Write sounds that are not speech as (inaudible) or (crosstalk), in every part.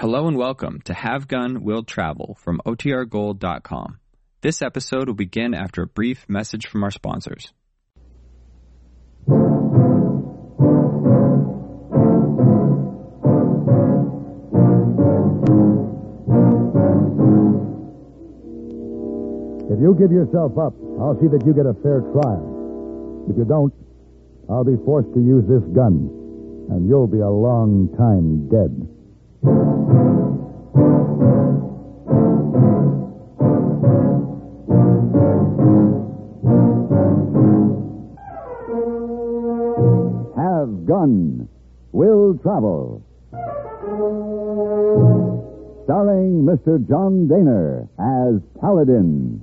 Hello and welcome to Have Gun Will Travel from OTRGold.com. This episode will begin after a brief message from our sponsors. If you give yourself up, I'll see that you get a fair trial. If you don't, I'll be forced to use this gun, and you'll be a long time dead. Have gun. Will travel. Starring Mr. John Dehner as Paladin.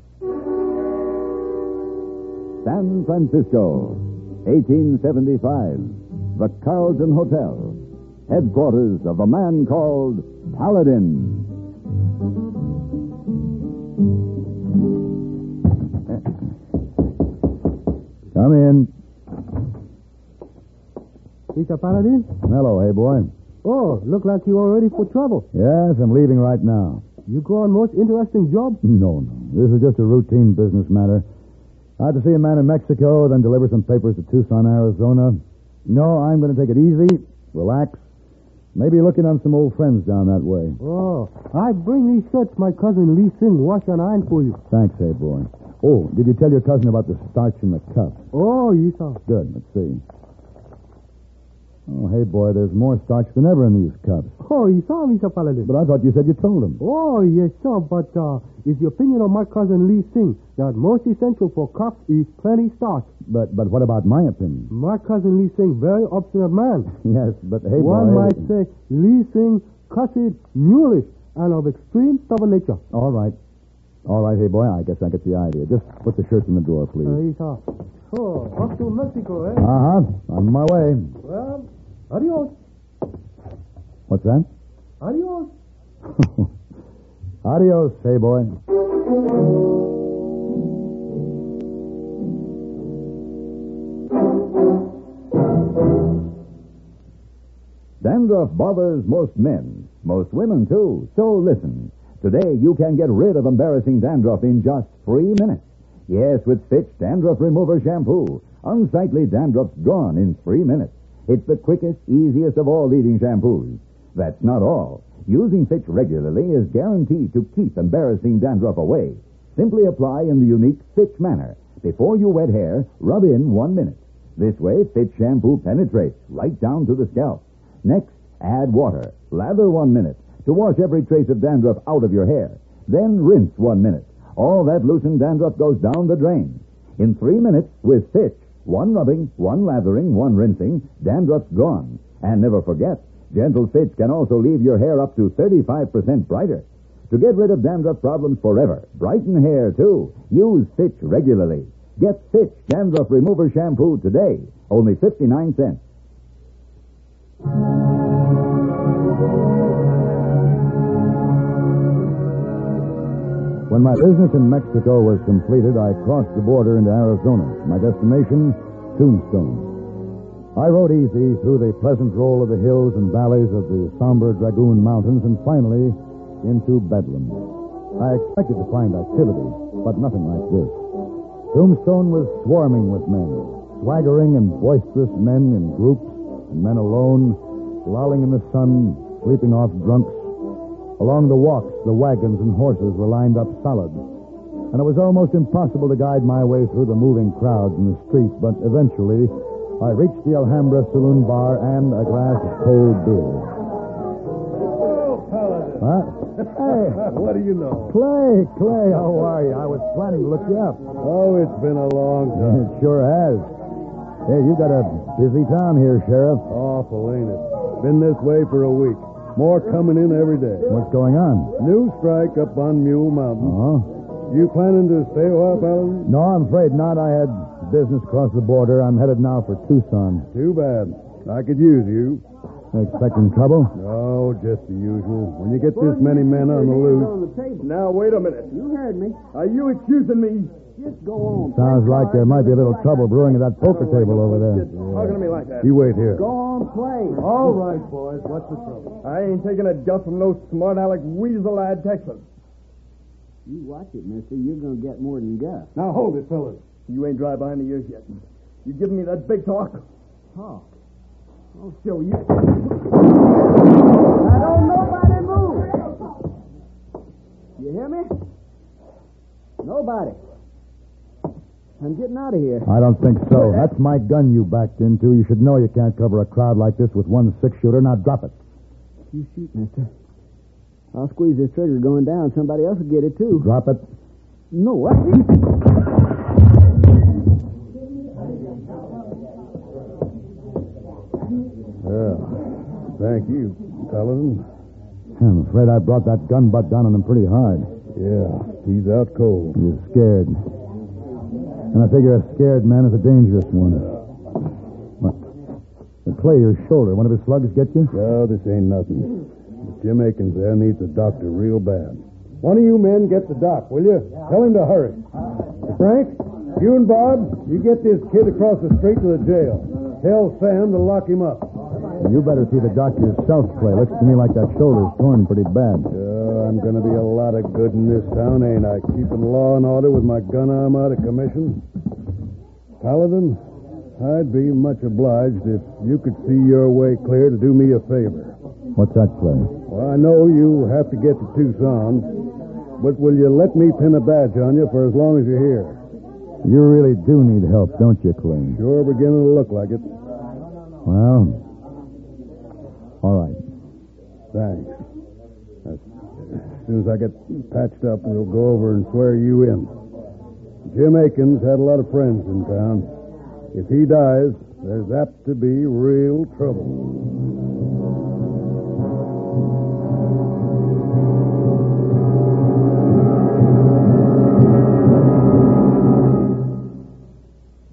San Francisco, 1875. The Carlton Hotel. Headquarters of a man called Paladin. Come in. Mr. Paladin? Hello, hey boy. Oh, look like you are ready for trouble. Yes, I'm leaving right now. You go on most interesting job? No, no. This is just a routine business matter. I have to see a man in Mexico, then deliver some papers to Tucson, Arizona. No, I'm going to take it easy, relax, maybe looking on some old friends down that way. Oh, I bring these shirts my cousin Lee Sing wash and iron for you. Thanks, hey boy. Oh, did you tell your cousin about the starch in the cup? Oh, yes, sir. Good. Let's see. Oh, hey boy, there's more starch than ever in these cups. Oh, you saw Mr. Paladin. But I thought you said you told him. Oh, yes, sir. But uh, it's the opinion of my cousin Lee Sing that most essential for cups is plenty starch. But but what about my opinion? My cousin Lee Sing very obstinate man. (laughs) Yes, but hey One boy. might say Lee Sing cussed, mulish, and of extreme stubborn nature. All right. All right, hey boy, I guess I get the idea. Just put the shirts in the drawer, please. Uh, yes, sir. Oh, off to Mexico, eh? Uh-huh. On my way. Well, adios. What's that? Adios. (laughs) Adios, hey boy. Dandruff bothers most men, most women too. So listen. Today you can get rid of embarrassing dandruff in just three minutes. Yes, with Fitch Dandruff Remover Shampoo. Unsightly dandruff's gone in three minutes. It's the quickest, easiest of all leading shampoos. That's not all. Using Fitch regularly is guaranteed to keep embarrassing dandruff away. Simply apply in the unique Fitch manner. Before you wet hair, rub in one minute. This way, Fitch shampoo penetrates right down to the scalp. Next, add water. Lather one minute to wash every trace of dandruff out of your hair. Then rinse one minute. All that loosened dandruff goes down the drain. In three minutes, with Fitch, one rubbing, one lathering, one rinsing, dandruff's gone. And never forget, Gentle Fitch can also leave your hair up to 35% brighter. To get rid of dandruff problems forever, brighten hair too, use Fitch regularly. Get Fitch Dandruff Remover Shampoo today, only 59 cents. When my business in Mexico was completed, I crossed the border into Arizona. My destination, Tombstone. I rode easy through the pleasant roll of the hills and valleys of the somber Dragoon Mountains and finally into Bedlam. I expected to find activity, but nothing like this. Tombstone was swarming with men, swaggering and boisterous men in groups, and men alone, lolling in the sun, sleeping off drunks. Along the walks, the wagons and horses were lined up solid. And it was almost impossible to guide my way through the moving crowds in the streets, but eventually I reached the Alhambra Saloon Bar and a glass of cold beer. Huh? Hey, (laughs) what do you know? Clay, Clay, how are you? I was planning to look you up. Oh, it's been a long time. It sure has. Hey, you got a busy town here, Sheriff. Awful, ain't it? Been this way for a week. More coming in every day. What's going on? New strike up on Mule Mountain. Oh? You planning to stay a while, Paladin? No, I'm afraid not. I had business across the border. I'm headed now for Tucson. Too bad. I could use you. Expecting trouble? No, just the usual. When you get this many men on the loose. On the table. Now, wait a minute. You heard me. Are you accusing me? Just go on. Sounds like there might be a little trouble brewing at that poker table over there. Talking to me like that. You wait here. Go on, play. All right, boys. What's the trouble? I ain't taking a duff from no smart aleck weasel lad Texas. You watch it, mister. You're going to get more than Gus. Now hold it, fellas. You ain't dry behind the ears yet. You giving me that big talk? Talk. I'll show you. Now, don't nobody move. You hear me? Nobody. I'm getting out of here. I don't think so. That's my gun you backed into. You should know you can't cover a crowd like this with one six shooter. Now drop it. You shoot, mister. I'll squeeze this trigger going down. Somebody else will get it, too. Drop it. No, what? Yeah. Thank you, Paladin. I'm afraid I brought that gun butt down on him pretty hard. Yeah, he's out cold. He was scared. And I figure a scared man is a dangerous one. What? The clay, your shoulder. One of his slugs get you? No, this ain't nothing. Jim Akins there needs a doctor real bad. One of you men get the doc, will you? Tell him to hurry. Frank, you and Bob, you get this kid across the street to the jail. Tell Sam to lock him up. You better see the doctor yourself, Clay. Looks to me like that shoulder's torn pretty bad. Uh, I'm going to be a lot of good in this town, ain't I? Keeping law and order with my gun arm out of commission. Paladin, I'd be much obliged if you could see your way clear to do me a favor. What's that, Clay? Well, I know you have to get to Tucson, but will you let me pin a badge on you for as long as you're here? You really do need help, don't you, Clay? Sure beginning to look like it. Well, all right. Thanks. As soon as I get patched up, we'll go over and swear you in. Jim Akins had a lot of friends in town. If he dies, there's apt to be real trouble.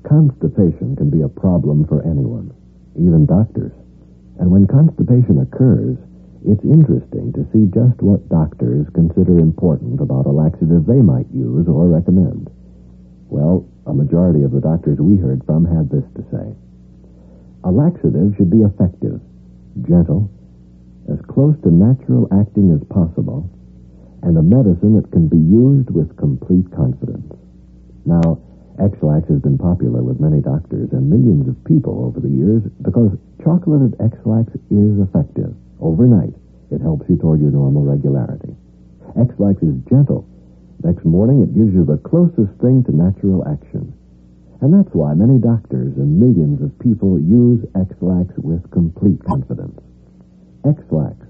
Constipation can be a problem for anyone, even doctors. And when constipation occurs, it's interesting to see just what doctors consider important about a laxative they might use or recommend. Well, a majority of the doctors we heard from had this to say. A laxative should be effective, gentle, as close to natural acting as possible, and a medicine that can be used with complete confidence. Now, Ex-Lax has been popular with many doctors and millions of people over the years because chocolated Ex-Lax is effective. Overnight, it helps you toward your normal regularity. Ex-Lax is gentle. Next morning, it gives you the closest thing to natural action. And that's why many doctors and millions of people use Ex-Lax with complete confidence. Ex-Lax,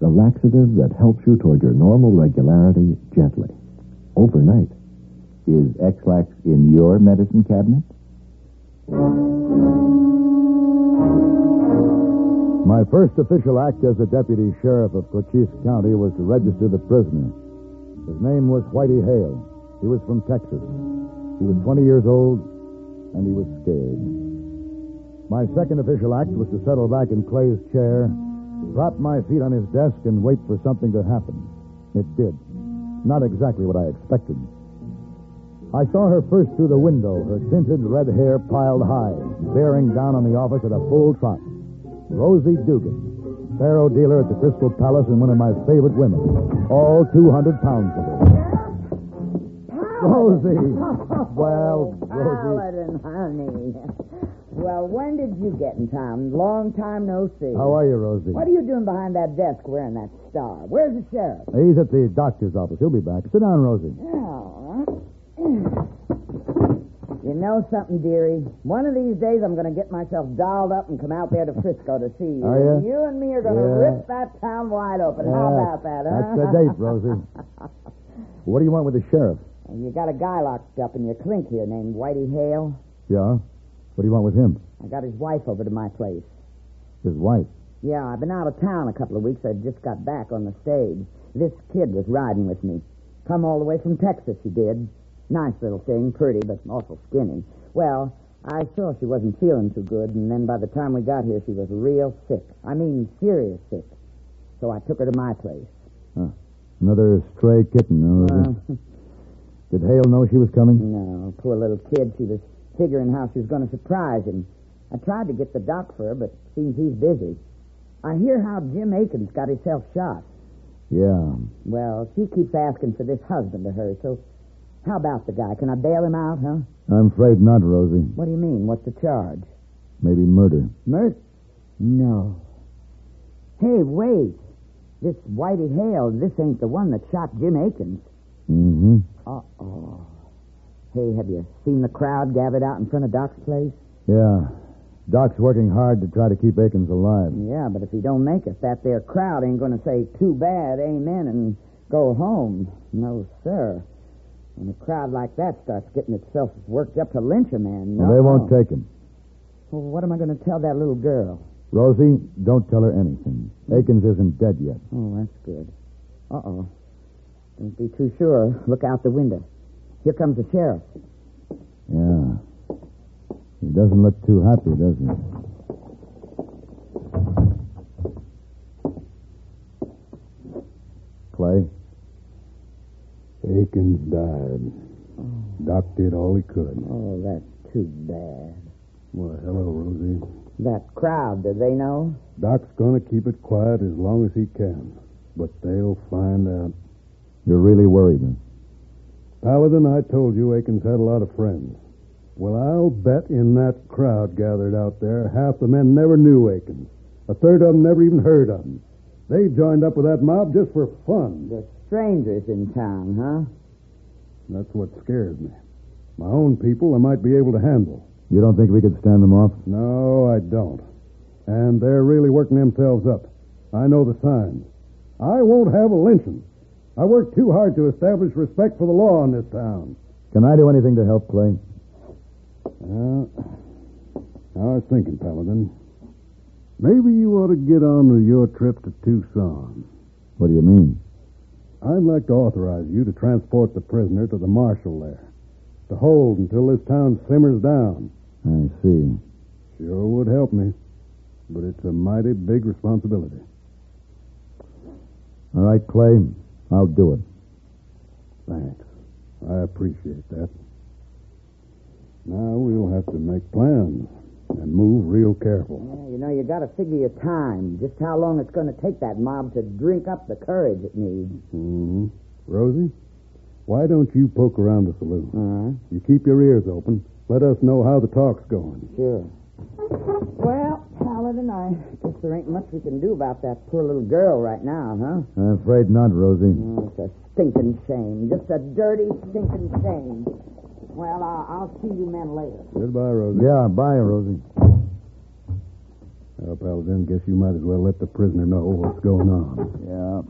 the laxative that helps you toward your normal regularity gently. Overnight. Is Ex-Lax in your medicine cabinet? My first official act as a deputy sheriff of Cochise County was to register the prisoner. His name was Whitey Hale. He was from Texas. He was 20 years old, and he was scared. My second official act was to settle back in Clay's chair, prop my feet on his desk, and wait for something to happen. It did. Not exactly what I expected. I saw her first through the window, her tinted red hair piled high, bearing down on the office at a full trot. Rosie Dugan, faro dealer at the Crystal Palace and one of my favorite women. All 200 pounds of her. (laughs) Rosie! Well, Rosie. Paladin, honey. Well, when did you get in town? Long time no see. How are you, Rosie? What are you doing behind that desk wearing that star? Where's the sheriff? He's at the doctor's office. He'll be back. Sit down, Rosie. Oh. You know something, dearie? One of these days I'm going to get myself dolled up and come out there to Frisco to see you. Oh, are ya? And You and me are going to Yeah. rip that town wide open. How Yeah, about that, huh? That's the date, Rosie. (laughs) What do you want with the sheriff? You got a guy locked up in your clink here named Whitey Hale. Yeah? What do you want with him? I got his wife over to my place. His wife. Yeah, I've been out of town a couple of weeks. I just got back on the stage. This kid was riding with me. Come all the way from Texas, he did. Nice little thing, pretty, but awful skinny. Well, I saw she wasn't feeling too good, and then by the time we got here, she was real sick. I mean, serious sick. So I took her to my place. Another stray kitten, huh? Uh, (laughs) Did Hale know she was coming? no, poor little kid. She was figuring how she was going to surprise him. I tried to get the doc for her, but seems he's busy. I hear how Jim Akins got himself shot. Yeah. Well, she keeps asking for this husband of hers, so how about the guy? Can I bail him out, huh? I'm afraid not, Rosie. What do you mean? What's the charge? Maybe murder. Murder? No. Hey, wait. This Whitey Hale, this ain't the one that shot Jim Akins. Mm-hmm. Uh-oh. Hey, have you seen the crowd gathered out in front of Doc's place? Yeah. Doc's working hard to try to keep Akins alive. Yeah, but if he don't make it, that there crowd ain't going to say too bad, amen, and go home. No, sir. When a crowd like that starts getting itself worked up to lynch a man, no. Well, they won't take him. Well, what am I going to tell that little girl? Rosie, don't tell her anything. Akins isn't dead yet. Oh, that's good. Uh-oh. Don't be too sure. Look out the window. Here comes the sheriff. Yeah. He doesn't look too happy, does he? Clay? Akins died. Doc did all he could. Oh, that's too bad. Well, hello, Rosie. That crowd, do they know? Doc's going to keep it quiet as long as he can. But they'll find out. You're really worried, then? Paladin, I told you Akins had a lot of friends. Well, I'll bet in that crowd gathered out there, half the men never knew Akins. A third of them never even heard of him. They joined up with that mob just for fun. The strangers in town, huh? That's what scares me. My own people I might be able to handle. You don't think we could stand them off? No, I don't. And they're really working themselves up. I know the signs. I won't have a lynching. I worked too hard to establish respect for the law in this town. Can I do anything to help, Clay? Well, I was thinking, Paladin. Maybe you ought to get on with your trip to Tucson. What do you mean? I'd like to authorize you to transport the prisoner to the marshal there. To hold until this town simmers down. I see. Sure would help me. But it's a mighty big responsibility. All right, Clay. I'll do it. Thanks. I appreciate that. Now we'll have to make plans and move real careful. Yeah, you know, you got to figure your time, just how long it's going to take that mob to drink up the courage it needs. Mm-hmm. Rosie, why don't you poke around the saloon? All right. You keep your ears open. Let us know how the talk's going. Sure. Well, Paladin, I guess there ain't much we can do about that poor little girl right now, huh? I'm afraid not, Rosie. Oh, it's a stinking shame. Just a dirty, stinking shame. Well, uh, I'll see you men later. Goodbye, Rosie. Yeah, bye, Rosie. Well, Paladin, guess you might as well let the prisoner know what's going on. Yeah.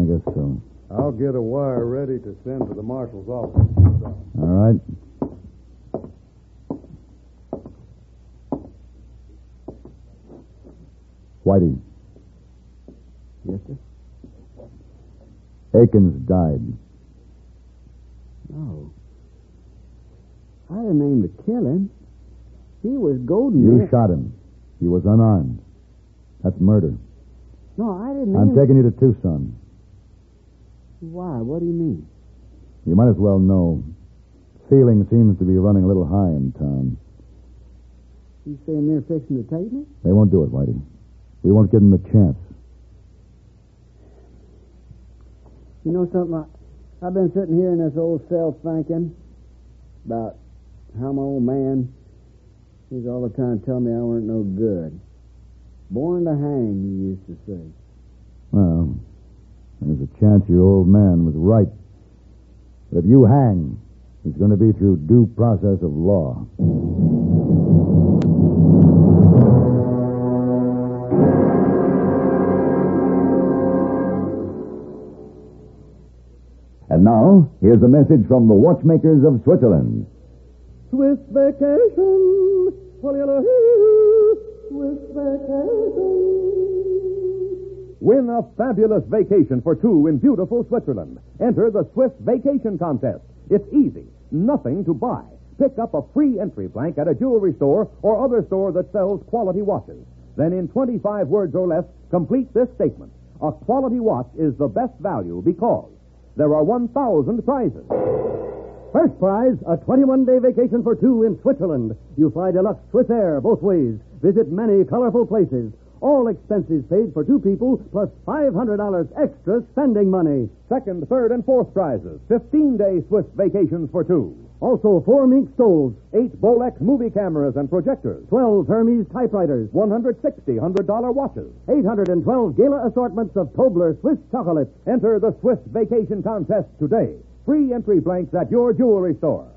I guess so. I'll get a wire ready to send to the marshal's office. All right. Whitey, Yes, sir? Akins died. No. I didn't aim to kill him. He was goading You me. shot him. He was unarmed. That's murder. No, I didn't I'm taking you to Tucson. Why? What do you mean? You might as well know. Feeling seems to be running a little high in town. You saying they're fixing to take me? They won't do it, Whitey. We won't give them the chance. You know something? I, I've been sitting here in this old cell thinking about how my old man, he's all the time telling me I weren't no good. Born to hang, he used to say. Well, there's a chance your old man was right. But if you hang, it's going to be through due process of law. And now, here's a message from the watchmakers of Switzerland. Swiss vacation. Swiss vacation. Win a fabulous vacation for two in beautiful Switzerland. Enter the Swiss Vacation Contest. It's easy. Nothing to buy. Pick up a free entry blank at a jewelry store or other store that sells quality watches. Then, in 25 words or less, complete this statement. A quality watch is the best value because there are 1,000 prizes. First prize, a 21 day vacation for two in Switzerland. You fly deluxe Swiss Air both ways. Visit many colorful places. All expenses paid for two people, plus $500 extra spending money. Second, third, and fourth prizes 15 day Swiss vacations for two. Also, four mink stoves, Eight Bolex movie cameras and projectors. 12 Hermes typewriters, 160 $100 watches. 812 gala assortments of Tobler Swiss chocolates. Enter the Swiss Vacation Contest today. Free entry blanks at your jewelry store.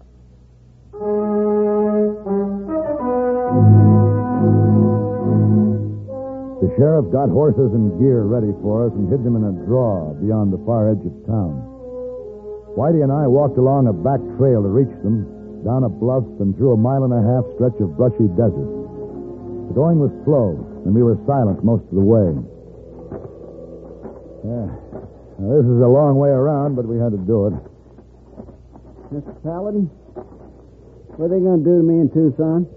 The sheriff got horses and gear ready for us and hid them in a draw beyond the far edge of town. Whitey and I walked along a back trail to reach them, down a bluff and through a mile and a half stretch of brushy desert. The going was slow, and we were silent most of the way. Yeah. Now, this is a long way around, but we had to do it. Mr. Paladin, what are they going to do to me in Tucson?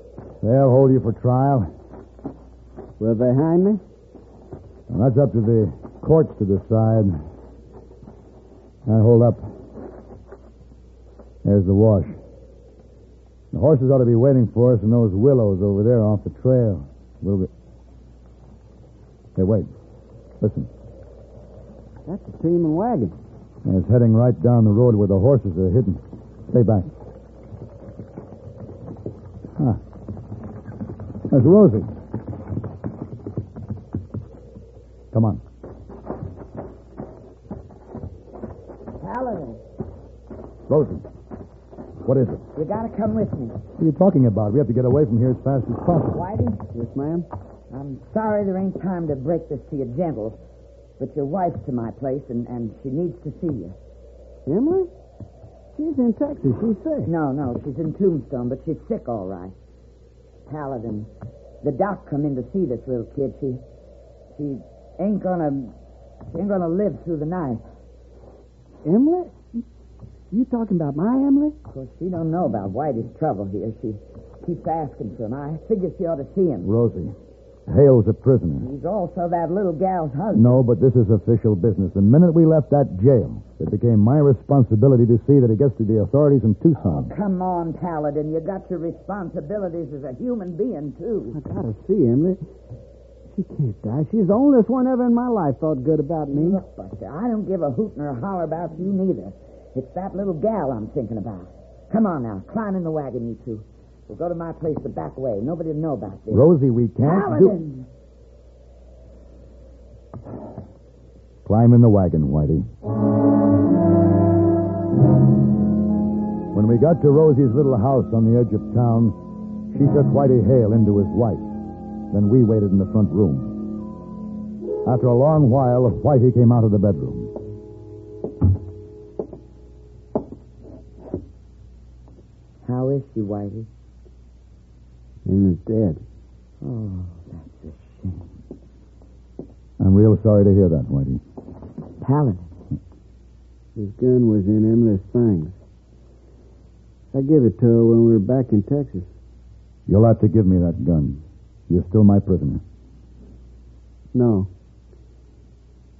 They'll hold you for trial. Will they hang me? Now, that's up to the courts to decide. Now, hold up. There's the wash. The horses ought to be waiting for us in those willows over there off the trail. We'll be. Hey, wait. Listen. That's a team and wagon. It's heading right down the road where the horses are hidden. Stay back. Ah. There's Rosie. Come on. Paladin, Rosie. What is it? you gotta come with me. What are you talking about? We have to get away from here as fast as possible. Whitey, Yes, ma'am. I'm sorry there ain't time to break this to you gentle, but your wife's to my place and, and she needs to see you. Emily? She's in Texas. She's sick. No, no, she's in Tombstone, but she's sick all right. Paladin, the doc come in to see this little kid. She, she ain't gonna, she ain't gonna live through the night. Emily? You talking about my Emily? Of course, she don't know about Whitey's trouble here. She keeps asking for him. I figure she ought to see him. Rosie. Hale's a prisoner. He's also that little gal's husband. No, but this is official business. The minute we left that jail, it became my responsibility to see that it gets to the authorities in Tucson. Oh, come on, Paladin. You got your responsibilities as a human being, too. I gotta see Emily. She can't die. She's the only one ever in my life thought good about me. Look, Buster, I don't give a hoot nor a holler about you neither. It's that little gal I'm thinking about. Come on now, climb in the wagon, you two. We'll go to my place the back way. Nobody'll know about this. Rosie, we can't do. Climb in the wagon, Whitey. When we got to Rosie's little house on the edge of town, she took Whitey Hale into his wife. Then we waited in the front room. After a long while, Whitey came out of the bedroom. How is she, Whitey? Emily's dead. Oh, that's a shame. I'm real sorry to hear that, Whitey. Paladin. His gun was in Emily's fangs. I gave it to her when we were back in Texas. You'll have to give me that gun. You're still my prisoner. No.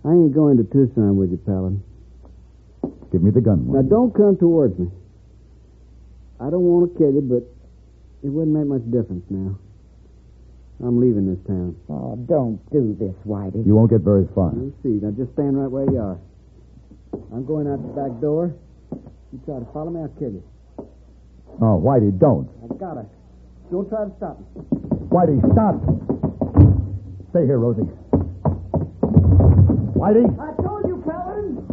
I ain't going to Tucson with you, Paladin. Give me the gun, Now, don't come towards me. I don't want to kill you, but it wouldn't make much difference now. I'm leaving this town. Oh, don't do this, Whitey. You won't get very far. You'll see. Now, just stand right where you are. I'm going out the back door. You try to follow me, I'll kill you. Oh, Whitey, don't. I got her. Don't try to stop me. Whitey, stop. Stay here, Rosie. Whitey? I told you, Paladin.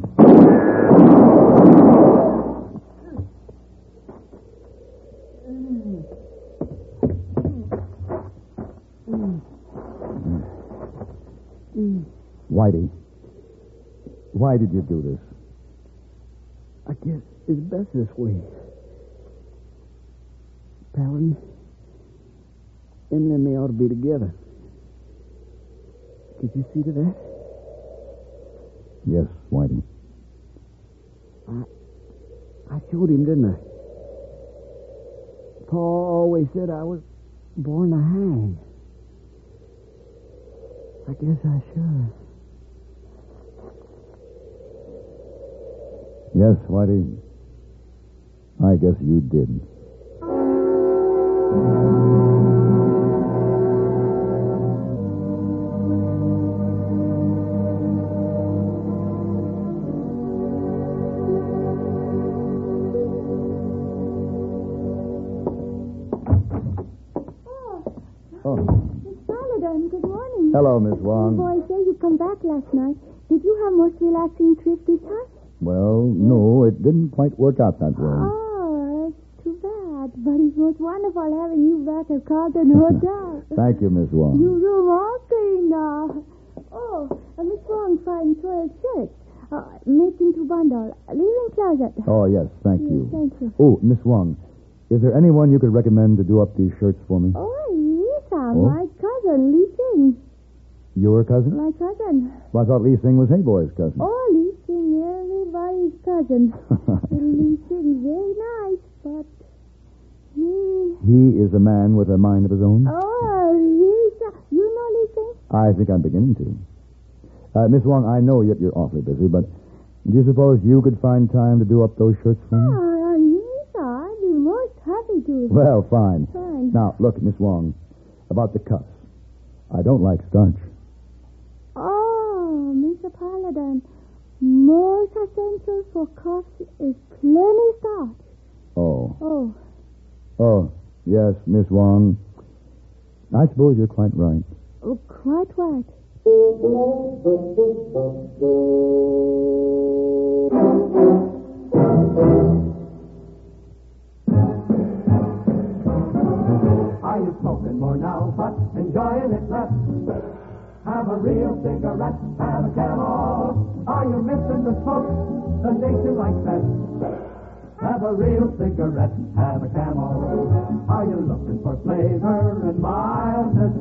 Whitey. Why did you do this? I guess it's best this way. Paladin, Emily and me ought to be together. Could you see to that? Yes, Whitey. I I showed him, didn't I? Paul always said I was born to hang. I guess I should. Yes, Whitey. I guess you did. Hello, Miss Wong. Boy, say you come back last night. Did you have most relaxing trip this time? Well, no, it didn't quite work out that way. Oh, that's too bad. But it was wonderful having you back at Carlton Hotel. (laughs) Thank you, Miss Wong. You room all clean now. Oh, uh, Miss Wong finds soiled shirts. Uh, making to bundle. Leaving closet. Oh, yes, thank Yes, you. thank you. Oh, Miss Wong, is there anyone you could recommend to do up these shirts for me? Oh, Lisa, Oh? my cousin, Lee. Your cousin? My cousin. Well, I thought Lee Sing was Hey Boy's cousin. Oh, Lee Sing, everybody's cousin. (laughs) Lee Sing, very nice, but he... he is a man with a mind of his own. Oh, Lisa, you know Lee Sing? I think I'm beginning to. Uh, Miss Wong, I know that you're awfully busy, but do you suppose you could find time to do up those shirts for me? Oh, Lisa, I'd be most happy to. Well, fine. Fine. Now, look, Miss Wong, about the cuffs. I don't like starch. Oh, Mr. Paladin, most essential for cuffs is plenty starch. Oh. Oh, Oh, yes, Miss Wong. I suppose you're quite right. oh quite right. Are you smoking more now, but enjoying it less? Have a real cigarette, have a camel. Are you missing the smoke? The nation likes that. Have a real cigarette, have a camel. Are you looking for flavor and mildness?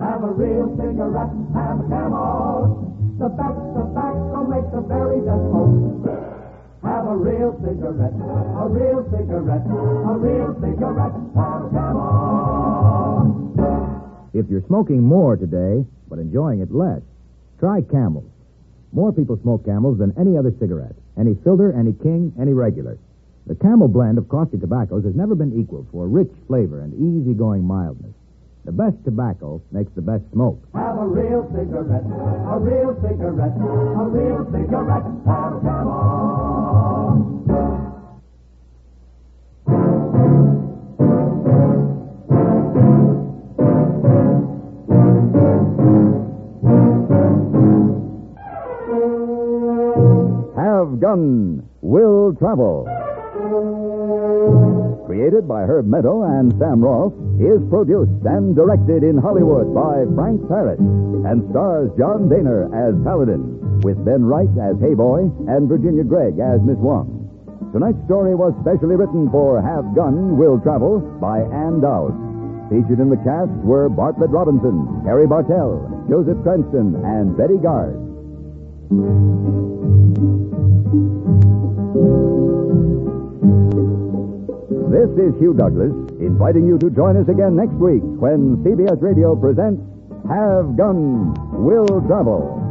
Have a real cigarette, have a camel. The best tobacco makes the very best smoke. Have a real cigarette, a real cigarette, a real cigarette, have a camel. If you're smoking more today, but enjoying it less, try Camels. More people smoke Camels than any other cigarette. Any filter, any king, any regular. The Camel blend of costly tobaccos has never been equaled for rich flavor and easygoing mildness. The best tobacco makes the best smoke. Have a real cigarette, a real cigarette, a real cigarette, have a camel. Have Gun Will Travel. Created by Herb Meadow and Sam Rolfe, is produced and directed in Hollywood by Frank Paris and stars John Dehner as Paladin, with Ben Wright as Hey Boy and Virginia Gregg as Miss Wong. Tonight's story was specially written for Have Gun Will Travel by Ann Dowd. Featured in the cast were Bartlett Robinson, Harry Bartell, Joseph Cranston, and Betty Gard. This is Hugh Douglas inviting you to join us again next week when CBS Radio presents Have Gun Will Travel.